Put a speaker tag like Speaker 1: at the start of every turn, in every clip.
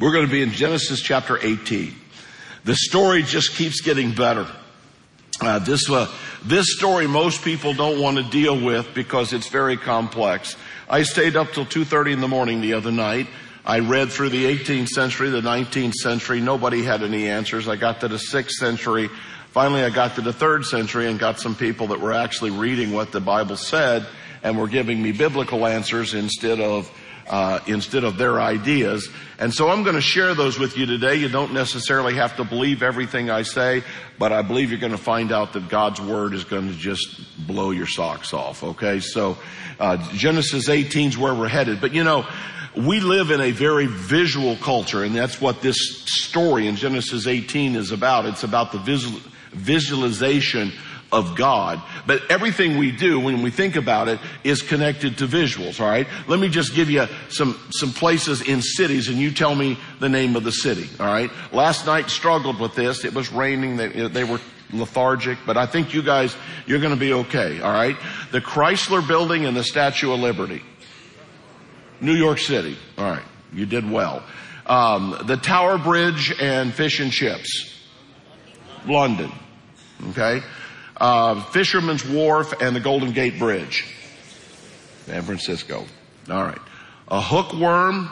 Speaker 1: We're going to be in Genesis chapter 18. The story just keeps getting better. Uh, this uh, this story most people don't want to deal with because it's very complex. I stayed up till 2:30 in the morning the other night. I read through the 18th century, the 19th century. Nobody had any answers. I got to the 6th century. Finally, I got to the 3rd century and got some people that were actually reading what the Bible said and were giving me biblical answers instead of uh, instead of their ideas. And so I'm going to share those with you today. You don't necessarily have to believe everything I say, but I believe you're going to find out that God's word is going to just blow your socks off. Okay, so uh, Genesis 18 is where we're headed. But you know, we live in a very visual culture, and that's what this story in Genesis 18 is about. It's about the visual, visualization of God. But everything we do when we think about it is connected to visuals, alright? Let me just give you some, some places in cities and you tell me the name of the city, alright? Last night struggled with this. It was raining. They, they were lethargic, but I think you guys, you're gonna be okay, alright? The Chrysler Building and the Statue of Liberty. New York City. Alright. You did well. Um, the Tower Bridge and Fish and Chips. London. Okay? Uh, Fisherman's Wharf and the Golden Gate Bridge. San Francisco. All right. A hookworm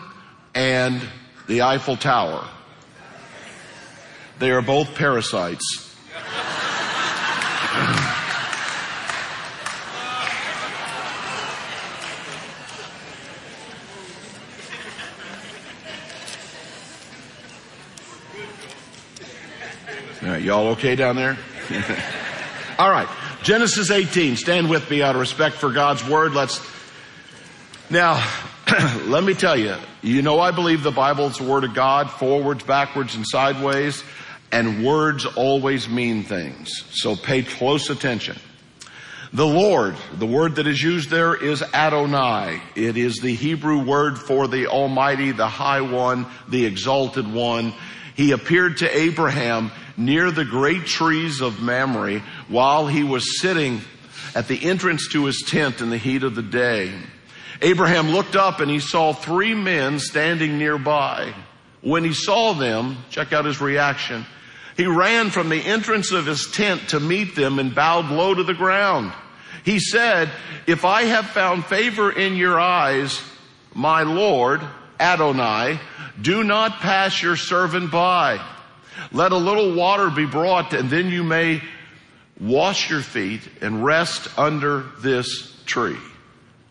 Speaker 1: and the Eiffel Tower. They are both parasites. All right, y'all okay down there? All right. Genesis 18. Stand with me out of respect for God's word. Let's, now, let me tell you, you know I believe the Bible is the word of God, forwards, backwards, and sideways, and words always mean things. So pay close attention. The Lord, the word that is used there is Adonai. It is the Hebrew word for the Almighty, the High One, the Exalted One. He appeared to Abraham near the great trees of Mamre while he was sitting at the entrance to his tent in the heat of the day. Abraham looked up and he saw three men standing nearby. When he saw them, check out his reaction. He ran from the entrance of his tent to meet them and bowed low to the ground. He said, if I have found favor in your eyes, my Lord, Adonai, do not pass your servant by. Let a little water be brought and then you may wash your feet and rest under this tree.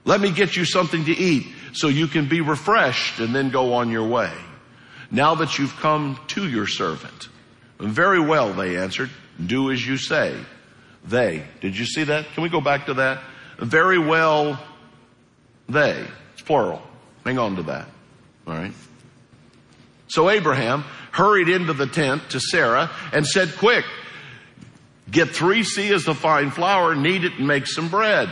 Speaker 1: Let me get you something to eat so you can be refreshed and then go on your way. Now that you've come to your servant. Very well, they answered. Do as you say. They. Did you see that? Can we go back to that? Very well, they. It's plural. Hang on to that. Alright. So Abraham hurried into the tent to Sarah and said, quick, get three seahs of fine flour, knead it and make some bread.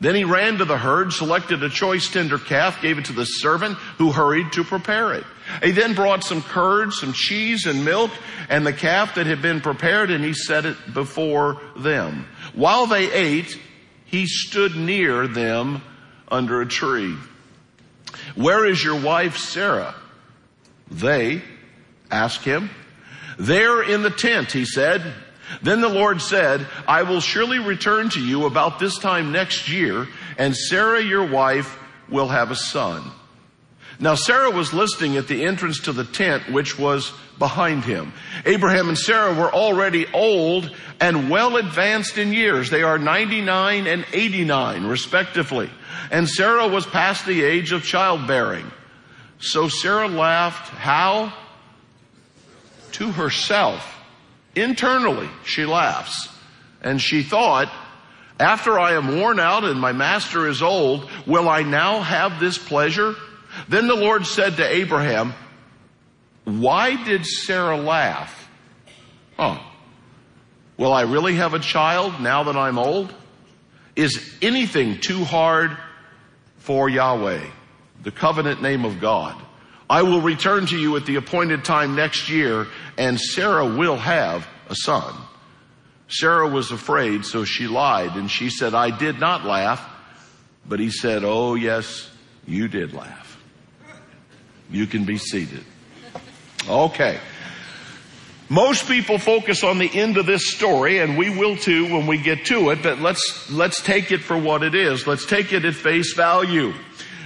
Speaker 1: Then he ran to the herd, selected a choice tender calf, gave it to the servant who hurried to prepare it. He then brought some curds, some cheese and milk and the calf that had been prepared and he set it before them. While they ate, he stood near them under a tree. Where is your wife Sarah? They Ask him. There in the tent, he said. Then the Lord said, I will surely return to you about this time next year, and Sarah your wife will have a son. Now Sarah was listening at the entrance to the tent, which was behind him. Abraham and Sarah were already old and well advanced in years. They are 99 and 89 respectively. And Sarah was past the age of childbearing. So Sarah laughed. How? To herself. Internally, she laughs. And she thought, after I am worn out and my master is old, will I now have this pleasure? Then the Lord said to Abraham, why did Sarah laugh? Oh, will I really have a child now that I'm old? Is anything too hard for Yahweh, the covenant name of God? I will return to you at the appointed time next year and Sarah will have a son. Sarah was afraid, so she lied and she said, I did not laugh. But he said, Oh yes, you did laugh. You can be seated. Okay. Most people focus on the end of this story, and we will too when we get to it, but let's, let's take it for what it is. Let's take it at face value.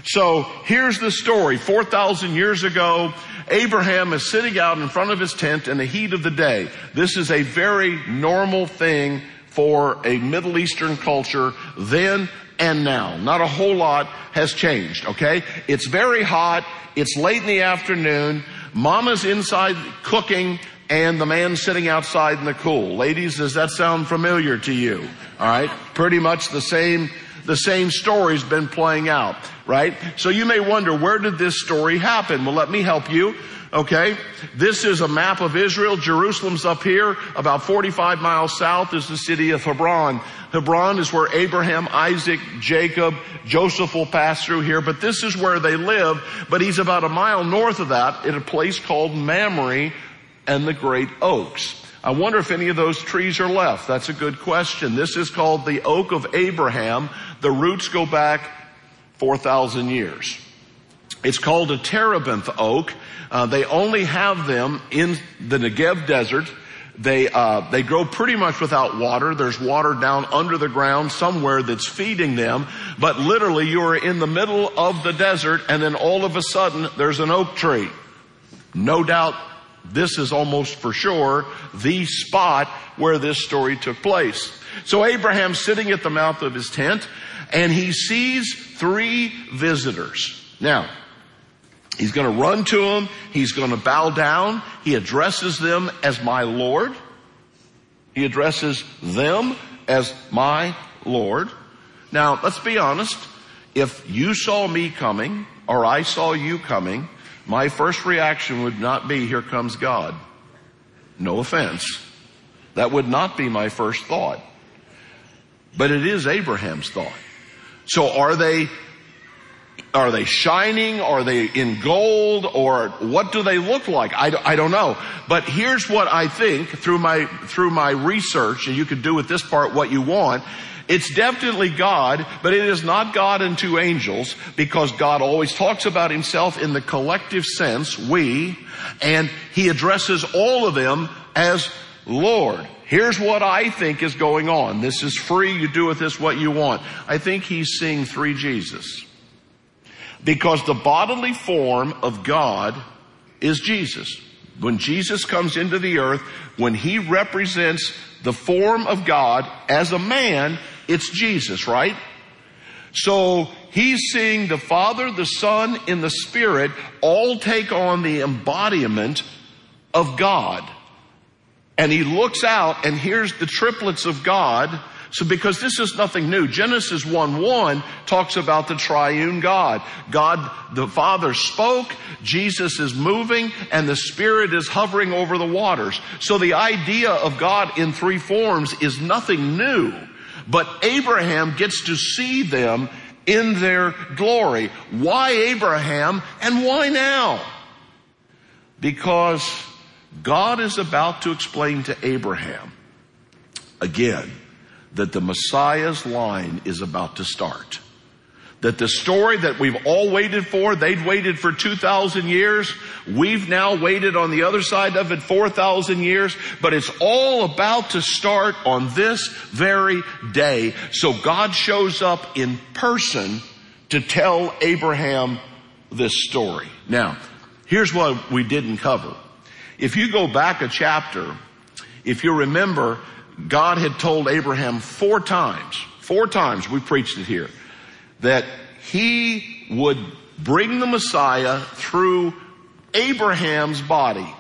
Speaker 1: So here's the story. 4,000 years ago, Abraham is sitting out in front of his tent in the heat of the day. This is a very normal thing for a Middle Eastern culture then and now. Not a whole lot has changed, okay? It's very hot. It's late in the afternoon. Mama's inside cooking and the man sitting outside in the cool. Ladies, does that sound familiar to you? Alright? Pretty much the same, the same story's been playing out, right? So you may wonder, where did this story happen? Well, let me help you. Okay? This is a map of Israel. Jerusalem's up here. About 45 miles south is the city of Hebron. Hebron is where Abraham, Isaac, Jacob, Joseph will pass through here, but this is where they live. But he's about a mile north of that in a place called Mamre and the great oaks. I wonder if any of those trees are left. That's a good question. This is called the oak of Abraham. The roots go back 4,000 years. It's called a terebinth oak. Uh, they only have them in the Negev desert. They uh, they grow pretty much without water. There's water down under the ground somewhere that's feeding them. But literally, you are in the middle of the desert, and then all of a sudden, there's an oak tree. No doubt, this is almost for sure the spot where this story took place. So Abraham's sitting at the mouth of his tent, and he sees three visitors. Now, He's going to run to them. He's going to bow down. He addresses them as my Lord. He addresses them as my Lord. Now, let's be honest. If you saw me coming or I saw you coming, my first reaction would not be, here comes God. No offense. That would not be my first thought. But it is Abraham's thought. So are they are they shining? Are they in gold? Or what do they look like? I, I don't know. But here's what I think through my, through my research, and you can do with this part what you want. It's definitely God, but it is not God and two angels because God always talks about himself in the collective sense, we, and he addresses all of them as Lord. Here's what I think is going on. This is free. You do with this what you want. I think he's seeing three Jesus. Because the bodily form of God is Jesus. When Jesus comes into the earth, when he represents the form of God as a man, it's Jesus, right? So he's seeing the Father, the Son, and the Spirit all take on the embodiment of God. And he looks out and hears the triplets of God so because this is nothing new, Genesis 1-1 talks about the triune God. God, the Father spoke, Jesus is moving, and the Spirit is hovering over the waters. So the idea of God in three forms is nothing new. But Abraham gets to see them in their glory. Why Abraham and why now? Because God is about to explain to Abraham again that the Messiah's line is about to start. That the story that we've all waited for, they'd waited for 2,000 years. We've now waited on the other side of it 4,000 years, but it's all about to start on this very day. So God shows up in person to tell Abraham this story. Now, here's what we didn't cover. If you go back a chapter, if you remember, God had told Abraham four times, four times, we preached it here, that he would bring the Messiah through Abraham's body.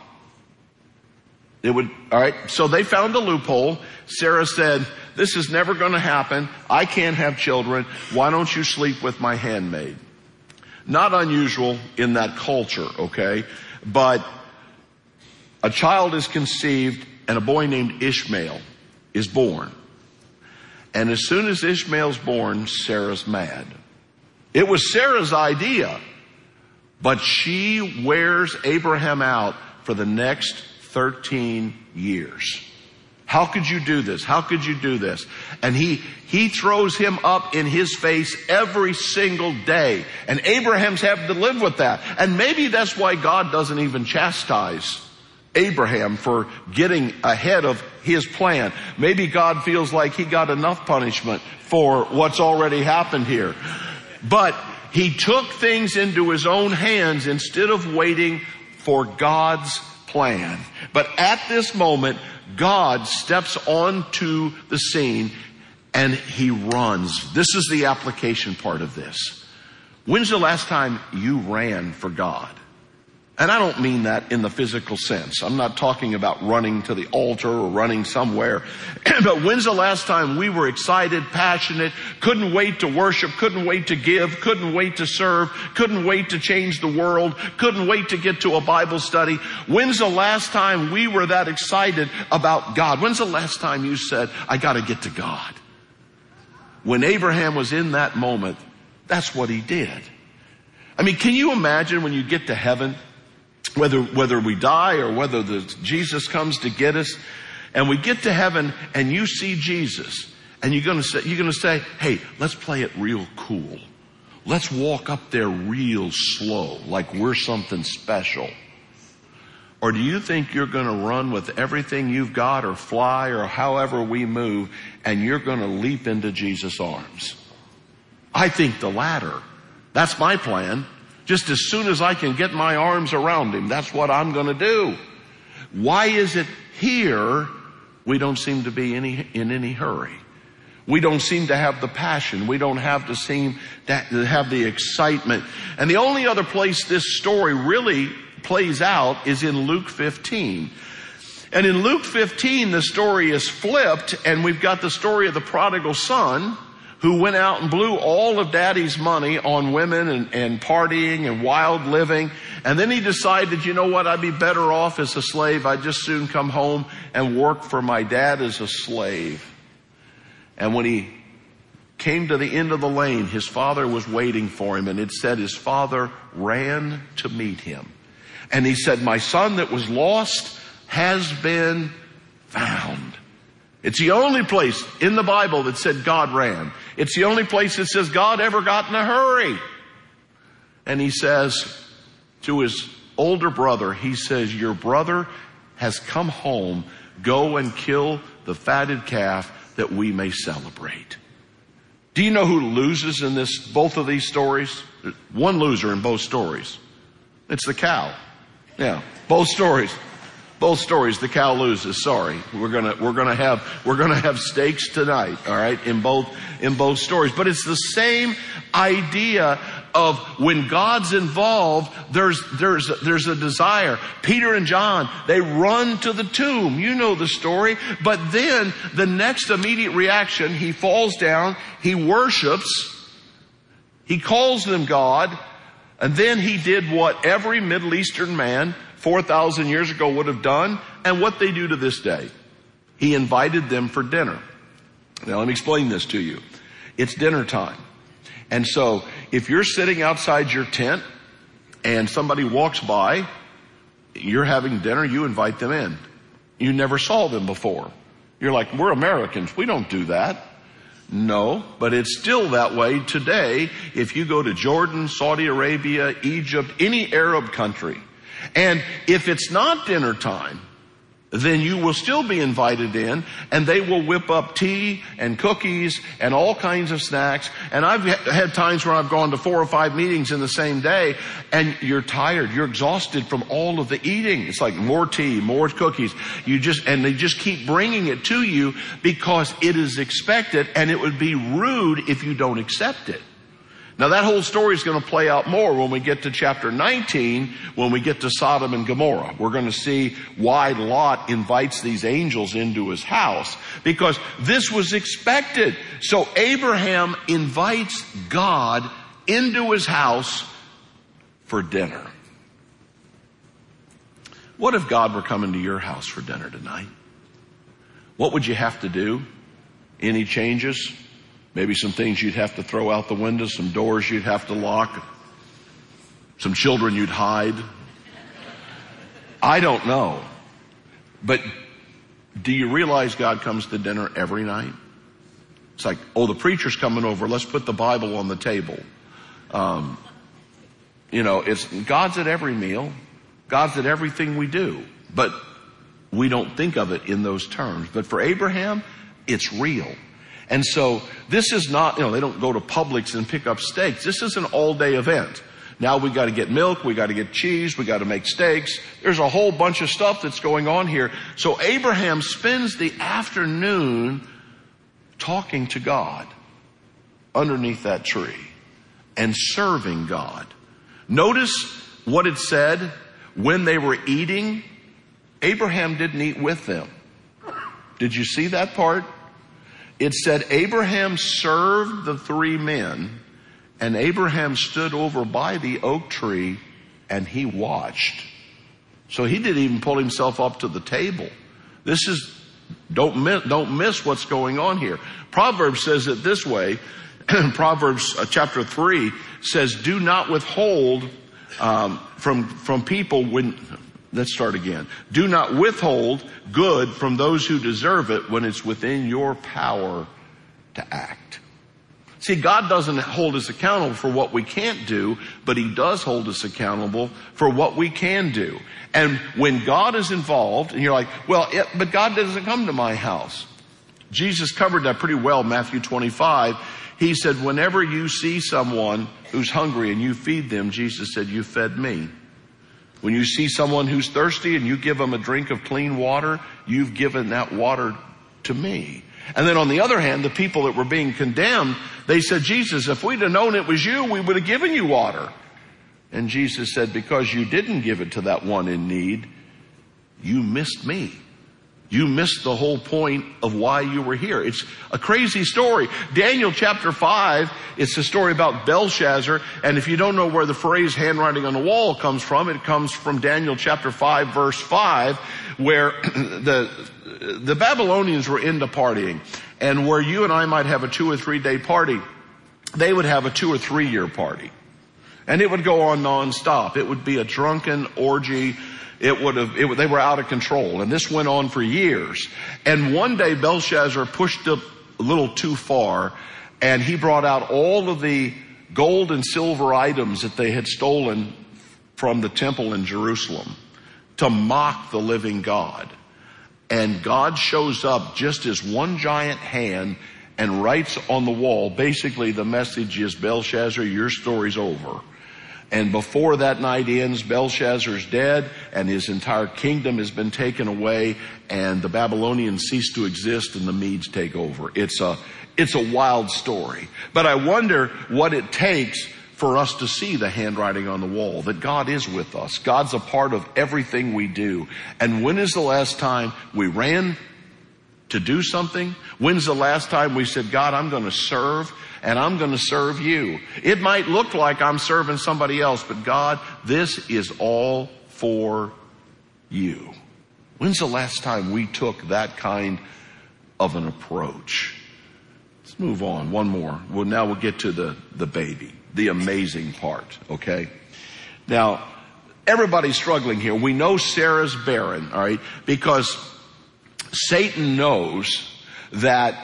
Speaker 1: It would, alright, so they found a loophole. Sarah said, this is never gonna happen. I can't have children. Why don't you sleep with my handmaid? Not unusual in that culture, okay? But a child is conceived and a boy named Ishmael is born. And as soon as Ishmael's born, Sarah's mad. It was Sarah's idea, but she wears Abraham out for the next 13 years. How could you do this? How could you do this? And he, he throws him up in his face every single day. And Abraham's having to live with that. And maybe that's why God doesn't even chastise Abraham for getting ahead of his plan. Maybe God feels like he got enough punishment for what's already happened here. But he took things into his own hands instead of waiting for God's plan. But at this moment, God steps onto the scene and he runs. This is the application part of this. When's the last time you ran for God? And I don't mean that in the physical sense. I'm not talking about running to the altar or running somewhere. but when's the last time we were excited, passionate, couldn't wait to worship, couldn't wait to give, couldn't wait to serve, couldn't wait to change the world, couldn't wait to get to a Bible study? When's the last time we were that excited about God? When's the last time you said, I gotta get to God? When Abraham was in that moment, that's what he did. I mean, can you imagine when you get to heaven? Whether, whether we die or whether the, Jesus comes to get us, and we get to heaven and you see Jesus, and you're gonna say, you're gonna say, hey, let's play it real cool. Let's walk up there real slow, like we're something special. Or do you think you're gonna run with everything you've got or fly or however we move and you're gonna leap into Jesus' arms? I think the latter. That's my plan. Just as soon as I can get my arms around him, that's what I'm going to do. Why is it here we don't seem to be any, in any hurry? We don't seem to have the passion. We don't have to seem to have the excitement. And the only other place this story really plays out is in Luke 15. And in Luke 15, the story is flipped and we've got the story of the prodigal son who went out and blew all of daddy's money on women and, and partying and wild living. And then he decided, you know what, I'd be better off as a slave. I'd just soon come home and work for my dad as a slave. And when he came to the end of the lane, his father was waiting for him and it said his father ran to meet him. And he said, my son that was lost has been found. It's the only place in the Bible that said God ran. It's the only place that says God ever got in a hurry. And he says to his older brother, he says, your brother has come home. Go and kill the fatted calf that we may celebrate. Do you know who loses in this, both of these stories? One loser in both stories. It's the cow. Yeah, both stories both stories the cow loses sorry we're gonna we're gonna have we're gonna have steaks tonight all right in both in both stories but it's the same idea of when God's involved, there's, there's, there's a desire. Peter and John, they run to the tomb. You know the story. But then the next immediate reaction, he falls down, he worships, he calls them God, and then he did what every Middle Eastern man 4,000 years ago would have done and what they do to this day. He invited them for dinner. Now let me explain this to you. It's dinner time. And so if you're sitting outside your tent and somebody walks by, you're having dinner, you invite them in. You never saw them before. You're like, we're Americans. We don't do that. No, but it's still that way today. If you go to Jordan, Saudi Arabia, Egypt, any Arab country, and if it's not dinner time, then you will still be invited in and they will whip up tea and cookies and all kinds of snacks. And I've had times where I've gone to four or five meetings in the same day and you're tired. You're exhausted from all of the eating. It's like more tea, more cookies. You just, and they just keep bringing it to you because it is expected and it would be rude if you don't accept it. Now that whole story is going to play out more when we get to chapter 19, when we get to Sodom and Gomorrah. We're going to see why Lot invites these angels into his house because this was expected. So Abraham invites God into his house for dinner. What if God were coming to your house for dinner tonight? What would you have to do? Any changes? Maybe some things you'd have to throw out the window, some doors you'd have to lock, some children you'd hide. I don't know. But Do you realize God comes to dinner every night? It's like, oh, the preacher's coming over. Let's put the Bible on the table. Um, you know, it's God's at every meal. God's at everything we do. But we don't think of it in those terms. But for Abraham, it's real. And so this is not, you know, they don't go to Publix and pick up steaks. This is an all day event. Now we got to get milk, we got to get cheese, we got to make steaks. There's a whole bunch of stuff that's going on here. So Abraham spends the afternoon talking to God underneath that tree and serving God. Notice what it said when they were eating. Abraham didn't eat with them. Did you see that part? It said Abraham served the three men and Abraham stood over by the oak tree and he watched. So he didn't even pull himself up to the table. This is, don't miss, don't miss what's going on here. Proverbs says it this way. Proverbs uh, chapter three says, do not withhold, um, from, from people when, let's start again. Do not withhold good from those who deserve it when it's within your power to act. See, God doesn't hold us accountable for what we can't do, but He does hold us accountable for what we can do. And when God is involved, and you're like, well, it, but God doesn't come to my house. Jesus covered that pretty well, Matthew 25. He said, whenever you see someone who's hungry and you feed them, Jesus said, you fed me. When you see someone who's thirsty and you give them a drink of clean water, you've given that water to me. And then on the other hand, the people that were being condemned, they said, Jesus, if we'd have known it was you, we would have given you water. And Jesus said, because you didn't give it to that one in need, you missed me. You missed the whole point of why you were here. It's a crazy story. Daniel chapter 5, it's a story about Belshazzar. And if you don't know where the phrase handwriting on the wall comes from, it comes from Daniel chapter 5 verse 5, where the, the Babylonians were into partying. And where you and I might have a two or three day party, they would have a two or three year party. And it would go on nonstop. It would be a drunken orgy it would have, it, they were out of control. And this went on for years. And one day Belshazzar pushed it a little too far and he brought out all of the gold and silver items that they had stolen from the temple in Jerusalem to mock the living God. And God shows up just as one giant hand and writes on the wall, basically the message is Belshazzar, your story's over. And before that night ends, Belshazzar's dead and his entire kingdom has been taken away and the Babylonians cease to exist and the Medes take over. It's a, it's a wild story. But I wonder what it takes for us to see the handwriting on the wall, that God is with us. God's a part of everything we do. And when is the last time we ran to do something? When's the last time we said, God, I'm going to serve and I'm going to serve you. It might look like I'm serving somebody else, but God, this is all for you. When's the last time we took that kind of an approach? Let's move on. One more. Well, now we'll get to the, the baby, the amazing part, okay? Now, everybody's struggling here. We know Sarah's barren, alright? Because Satan knows that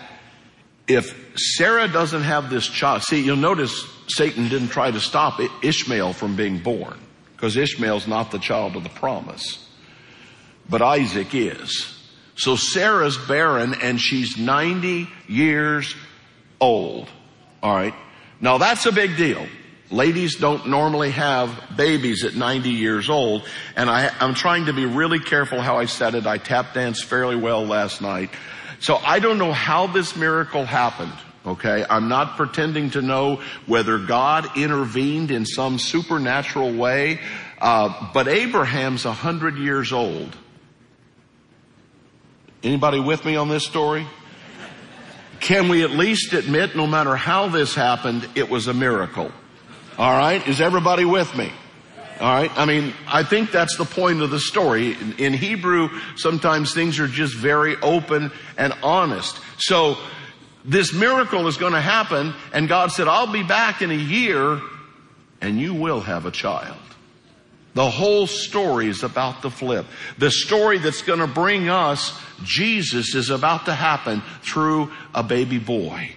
Speaker 1: if Sarah doesn't have this child, see, you'll notice Satan didn't try to stop Ishmael from being born because Ishmael's not the child of the promise, but Isaac is. So Sarah's barren and she's 90 years old. All right. Now that's a big deal. Ladies don't normally have babies at 90 years old. And I, am trying to be really careful how I said it. I tap danced fairly well last night. So I don't know how this miracle happened. Okay. I'm not pretending to know whether God intervened in some supernatural way. Uh, but Abraham's a hundred years old. Anybody with me on this story? Can we at least admit no matter how this happened, it was a miracle? All right. Is everybody with me? All right. I mean, I think that's the point of the story. In, in Hebrew, sometimes things are just very open and honest. So this miracle is going to happen and God said, I'll be back in a year and you will have a child. The whole story is about to flip. The story that's going to bring us Jesus is about to happen through a baby boy.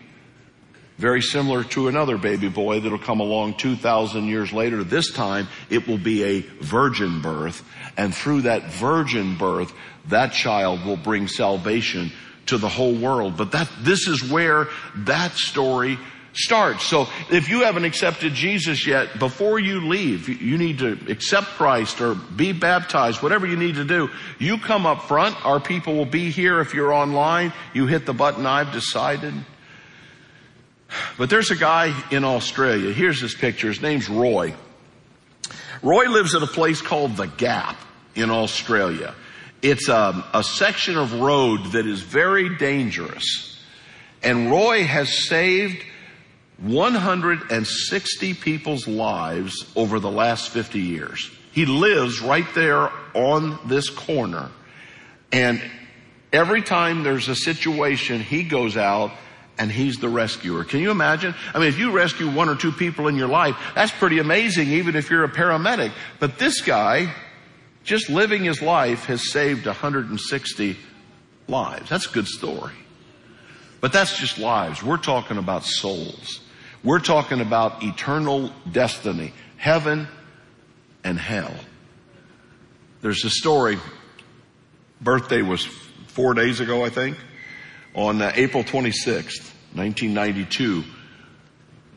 Speaker 1: Very similar to another baby boy that'll come along 2,000 years later. This time it will be a virgin birth. And through that virgin birth, that child will bring salvation to the whole world. But that, this is where that story starts. So if you haven't accepted Jesus yet, before you leave, you need to accept Christ or be baptized, whatever you need to do. You come up front. Our people will be here. If you're online, you hit the button I've decided. But there's a guy in Australia. Here's his picture. His name's Roy. Roy lives at a place called The Gap in Australia. It's a, a section of road that is very dangerous. And Roy has saved 160 people's lives over the last 50 years. He lives right there on this corner. And every time there's a situation, he goes out and he's the rescuer. Can you imagine? I mean, if you rescue one or two people in your life, that's pretty amazing, even if you're a paramedic. But this guy, just living his life, has saved 160 lives. That's a good story. But that's just lives. We're talking about souls. We're talking about eternal destiny, heaven and hell. There's a story, birthday was four days ago, I think. On uh, April 26th, 1992,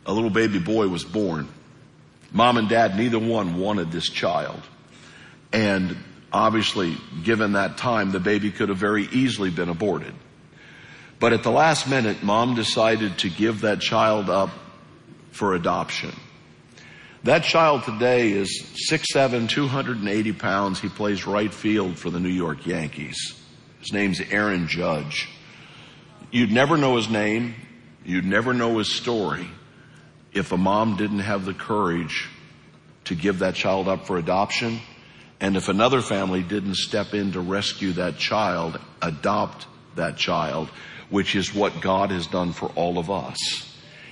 Speaker 1: a little baby boy was born. Mom and dad, neither one wanted this child. And obviously, given that time, the baby could have very easily been aborted. But at the last minute, mom decided to give that child up for adoption. That child today is 6'7", 280 pounds. He plays right field for the New York Yankees. His name's Aaron Judge. You'd never know his name. You'd never know his story if a mom didn't have the courage to give that child up for adoption and if another family didn't step in to rescue that child, adopt that child, which is what God has done for all of us.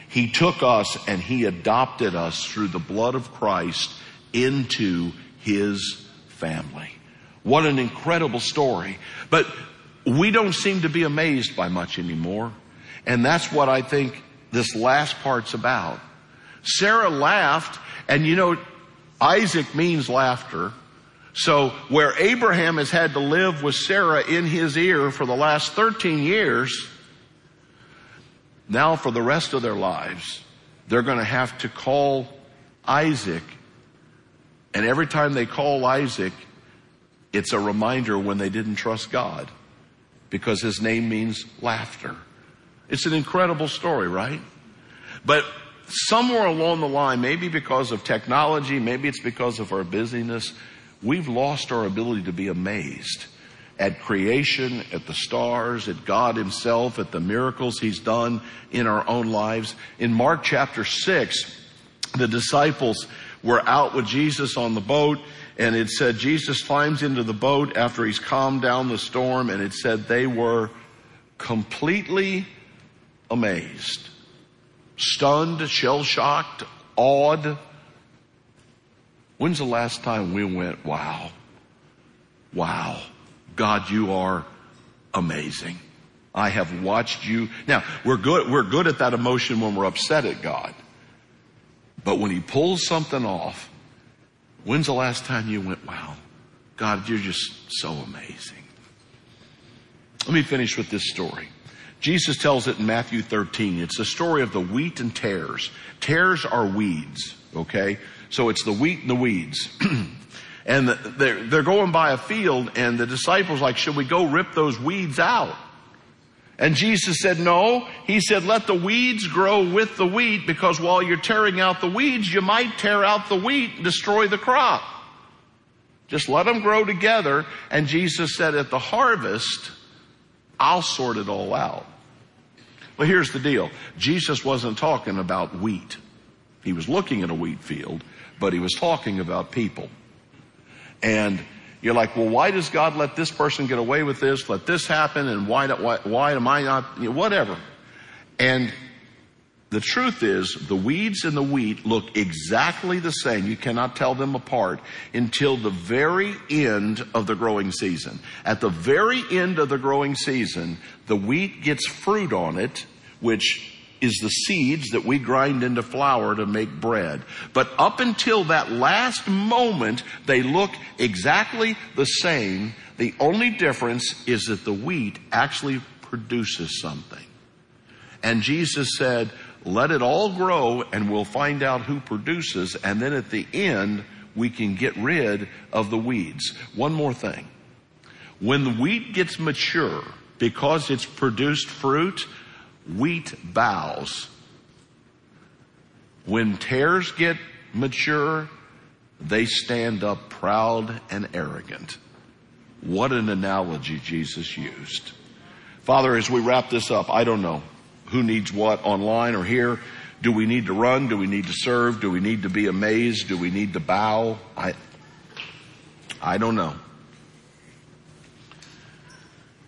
Speaker 1: He took us and He adopted us through the blood of Christ into His family. What an incredible story. But we don't seem to be amazed by much anymore. And that's what I think this last part's about. Sarah laughed and you know, Isaac means laughter. So where Abraham has had to live with Sarah in his ear for the last 13 years, now, for the rest of their lives, they're going to have to call Isaac. And every time they call Isaac, it's a reminder when they didn't trust God because his name means laughter. It's an incredible story, right? But somewhere along the line, maybe because of technology, maybe it's because of our busyness, we've lost our ability to be amazed at creation, at the stars, at God himself, at the miracles he's done in our own lives. In Mark chapter 6, the disciples were out with Jesus on the boat and it said Jesus climbs into the boat after he's calmed down the storm and it said they were completely amazed, stunned, shell shocked, awed. When's the last time we went, wow, wow? God, you are amazing. I have watched you. Now, we're good, we're good at that emotion when we're upset at God. But when He pulls something off, when's the last time you went, wow, God, you're just so amazing? Let me finish with this story. Jesus tells it in Matthew 13. It's the story of the wheat and tares. Tares are weeds, okay? So it's the wheat and the weeds. And they're, they're going by a field and the disciples like, should we go rip those weeds out? And Jesus said, no. He said, let the weeds grow with the wheat because while you're tearing out the weeds, you might tear out the wheat and destroy the crop. Just let them grow together. And Jesus said, at the harvest, I'll sort it all out. Well, here's the deal. Jesus wasn't talking about wheat. He was looking at a wheat field, but he was talking about people. And you're like, well, why does God let this person get away with this, let this happen, and why, why, why am I not, you know, whatever. And the truth is the weeds and the wheat look exactly the same. You cannot tell them apart until the very end of the growing season. At the very end of the growing season, the wheat gets fruit on it, which is the seeds that we grind into flour to make bread. But up until that last moment, they look exactly the same. The only difference is that the wheat actually produces something. And Jesus said, let it all grow and we'll find out who produces. And then at the end, we can get rid of the weeds. One more thing. When the wheat gets mature, because it's produced fruit, wheat bows. When tares get mature, they stand up proud and arrogant. What an analogy Jesus used. Father, as we wrap this up, I don't know who needs what online or here. Do we need to run? Do we need to serve? Do we need to be amazed? Do we need to bow? I, I don't know.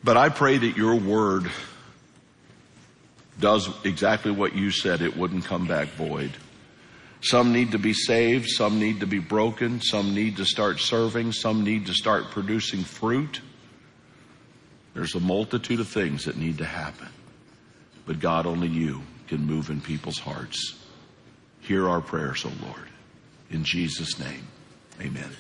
Speaker 1: But I pray that your word does exactly what you said. It wouldn't come back void. Some need to be saved. Some need to be broken. Some need to start serving. Some need to start producing fruit. There's a multitude of things that need to happen. But God, only you can move in people's hearts. Hear our prayers, O oh Lord. In Jesus' name, amen.